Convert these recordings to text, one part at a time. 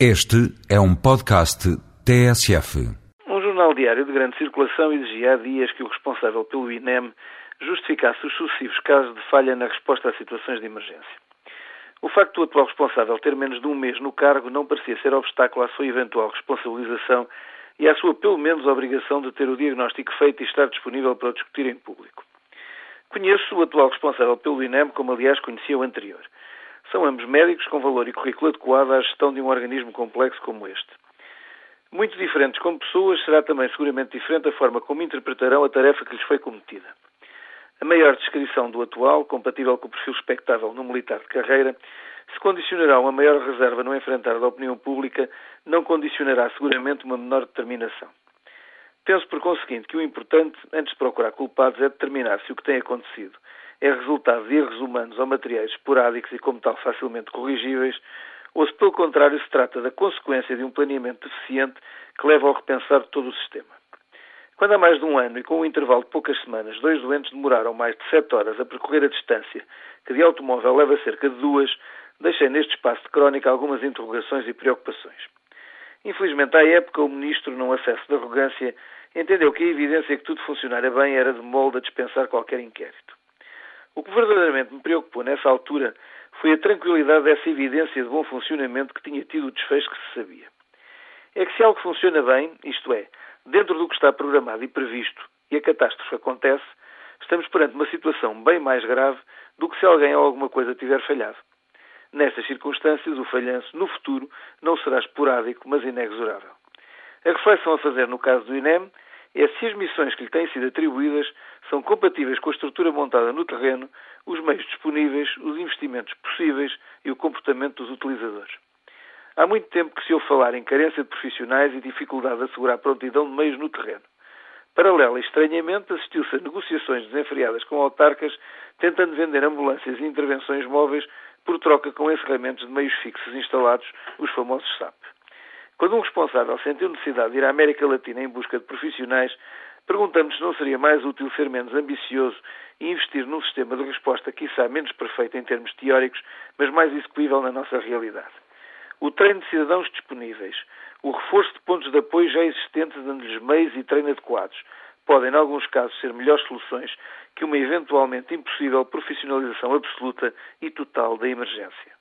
Este é um podcast TSF. Um jornal diário de grande circulação exigia há dias que o responsável pelo INEM justificasse os sucessivos casos de falha na resposta a situações de emergência. O facto do atual responsável ter menos de um mês no cargo não parecia ser obstáculo à sua eventual responsabilização e à sua, pelo menos, obrigação de ter o diagnóstico feito e estar disponível para o discutir em público. Conheço o atual responsável pelo INEM, como aliás conhecia o anterior. São ambos médicos com valor e currículo adequado à gestão de um organismo complexo como este. Muito diferentes como pessoas, será também seguramente diferente a forma como interpretarão a tarefa que lhes foi cometida. A maior descrição do atual, compatível com o perfil expectável no militar de carreira, se condicionará uma maior reserva no enfrentar da opinião pública, não condicionará seguramente uma menor determinação. Penso, por conseguinte, que o importante, antes de procurar culpados, é determinar se o que tem acontecido é resultado de erros humanos ou materiais esporádicos e, como tal, facilmente corrigíveis, ou se, pelo contrário, se trata da consequência de um planeamento deficiente que leva ao repensar todo o sistema. Quando há mais de um ano e com um intervalo de poucas semanas, dois doentes demoraram mais de sete horas a percorrer a distância que de automóvel leva cerca de duas, deixei neste espaço de crónica algumas interrogações e preocupações. Infelizmente, à época, o ministro, num acesso de arrogância, entendeu que a evidência que tudo funcionara bem era de molde a dispensar qualquer inquérito. O que verdadeiramente me preocupou nessa altura foi a tranquilidade dessa evidência de bom funcionamento que tinha tido o desfecho que se sabia. É que se algo funciona bem, isto é, dentro do que está programado e previsto, e a catástrofe acontece, estamos perante uma situação bem mais grave do que se alguém ou alguma coisa tiver falhado. Nestas circunstâncias, o falhanço, no futuro, não será esporádico, mas inexorável. A reflexão a fazer no caso do INEM é se as missões que lhe têm sido atribuídas são compatíveis com a estrutura montada no terreno, os meios disponíveis, os investimentos possíveis e o comportamento dos utilizadores. Há muito tempo que se ouve falar em carência de profissionais e dificuldade de assegurar prontidão de meios no terreno. Paralela e estranhamente, assistiu-se a negociações desenfreadas com autarcas tentando vender ambulâncias e intervenções móveis por troca com encerramentos de meios fixos instalados, os famosos SAP. Quando um responsável sentiu necessidade de ir à América Latina em busca de profissionais, perguntamos se não seria mais útil ser menos ambicioso e investir num sistema de resposta, quiçá menos perfeito em termos teóricos, mas mais execuível na nossa realidade. O treino de cidadãos disponíveis, o reforço de pontos de apoio já existentes, dando-lhes meios e treino adequados, podem, em alguns casos, ser melhores soluções que uma eventualmente impossível profissionalização absoluta e total da emergência.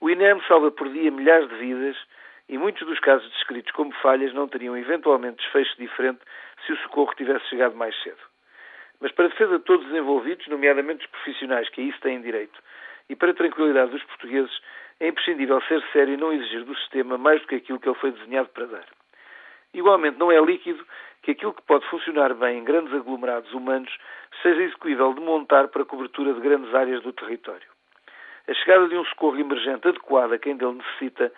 O INEM salva por dia milhares de vidas e muitos dos casos descritos como falhas não teriam eventualmente desfecho diferente se o socorro tivesse chegado mais cedo. Mas para a defesa de todos os envolvidos, nomeadamente os profissionais que a isso têm direito, e para a tranquilidade dos portugueses, é imprescindível ser sério e não exigir do sistema mais do que aquilo que ele foi desenhado para dar. Igualmente, não é líquido que aquilo que pode funcionar bem em grandes aglomerados humanos seja execuível de montar para cobertura de grandes áreas do território. A chegada de um socorro emergente adequado a quem dele necessita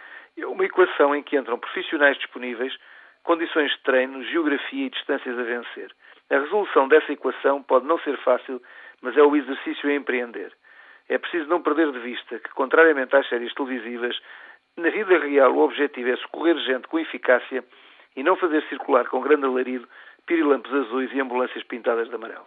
uma equação em que entram profissionais disponíveis, condições de treino, geografia e distâncias a vencer. A resolução dessa equação pode não ser fácil, mas é o exercício a empreender. É preciso não perder de vista que, contrariamente às séries televisivas, na vida real o objetivo é socorrer gente com eficácia e não fazer circular com grande alarido pirilampos azuis e ambulâncias pintadas de amarelo.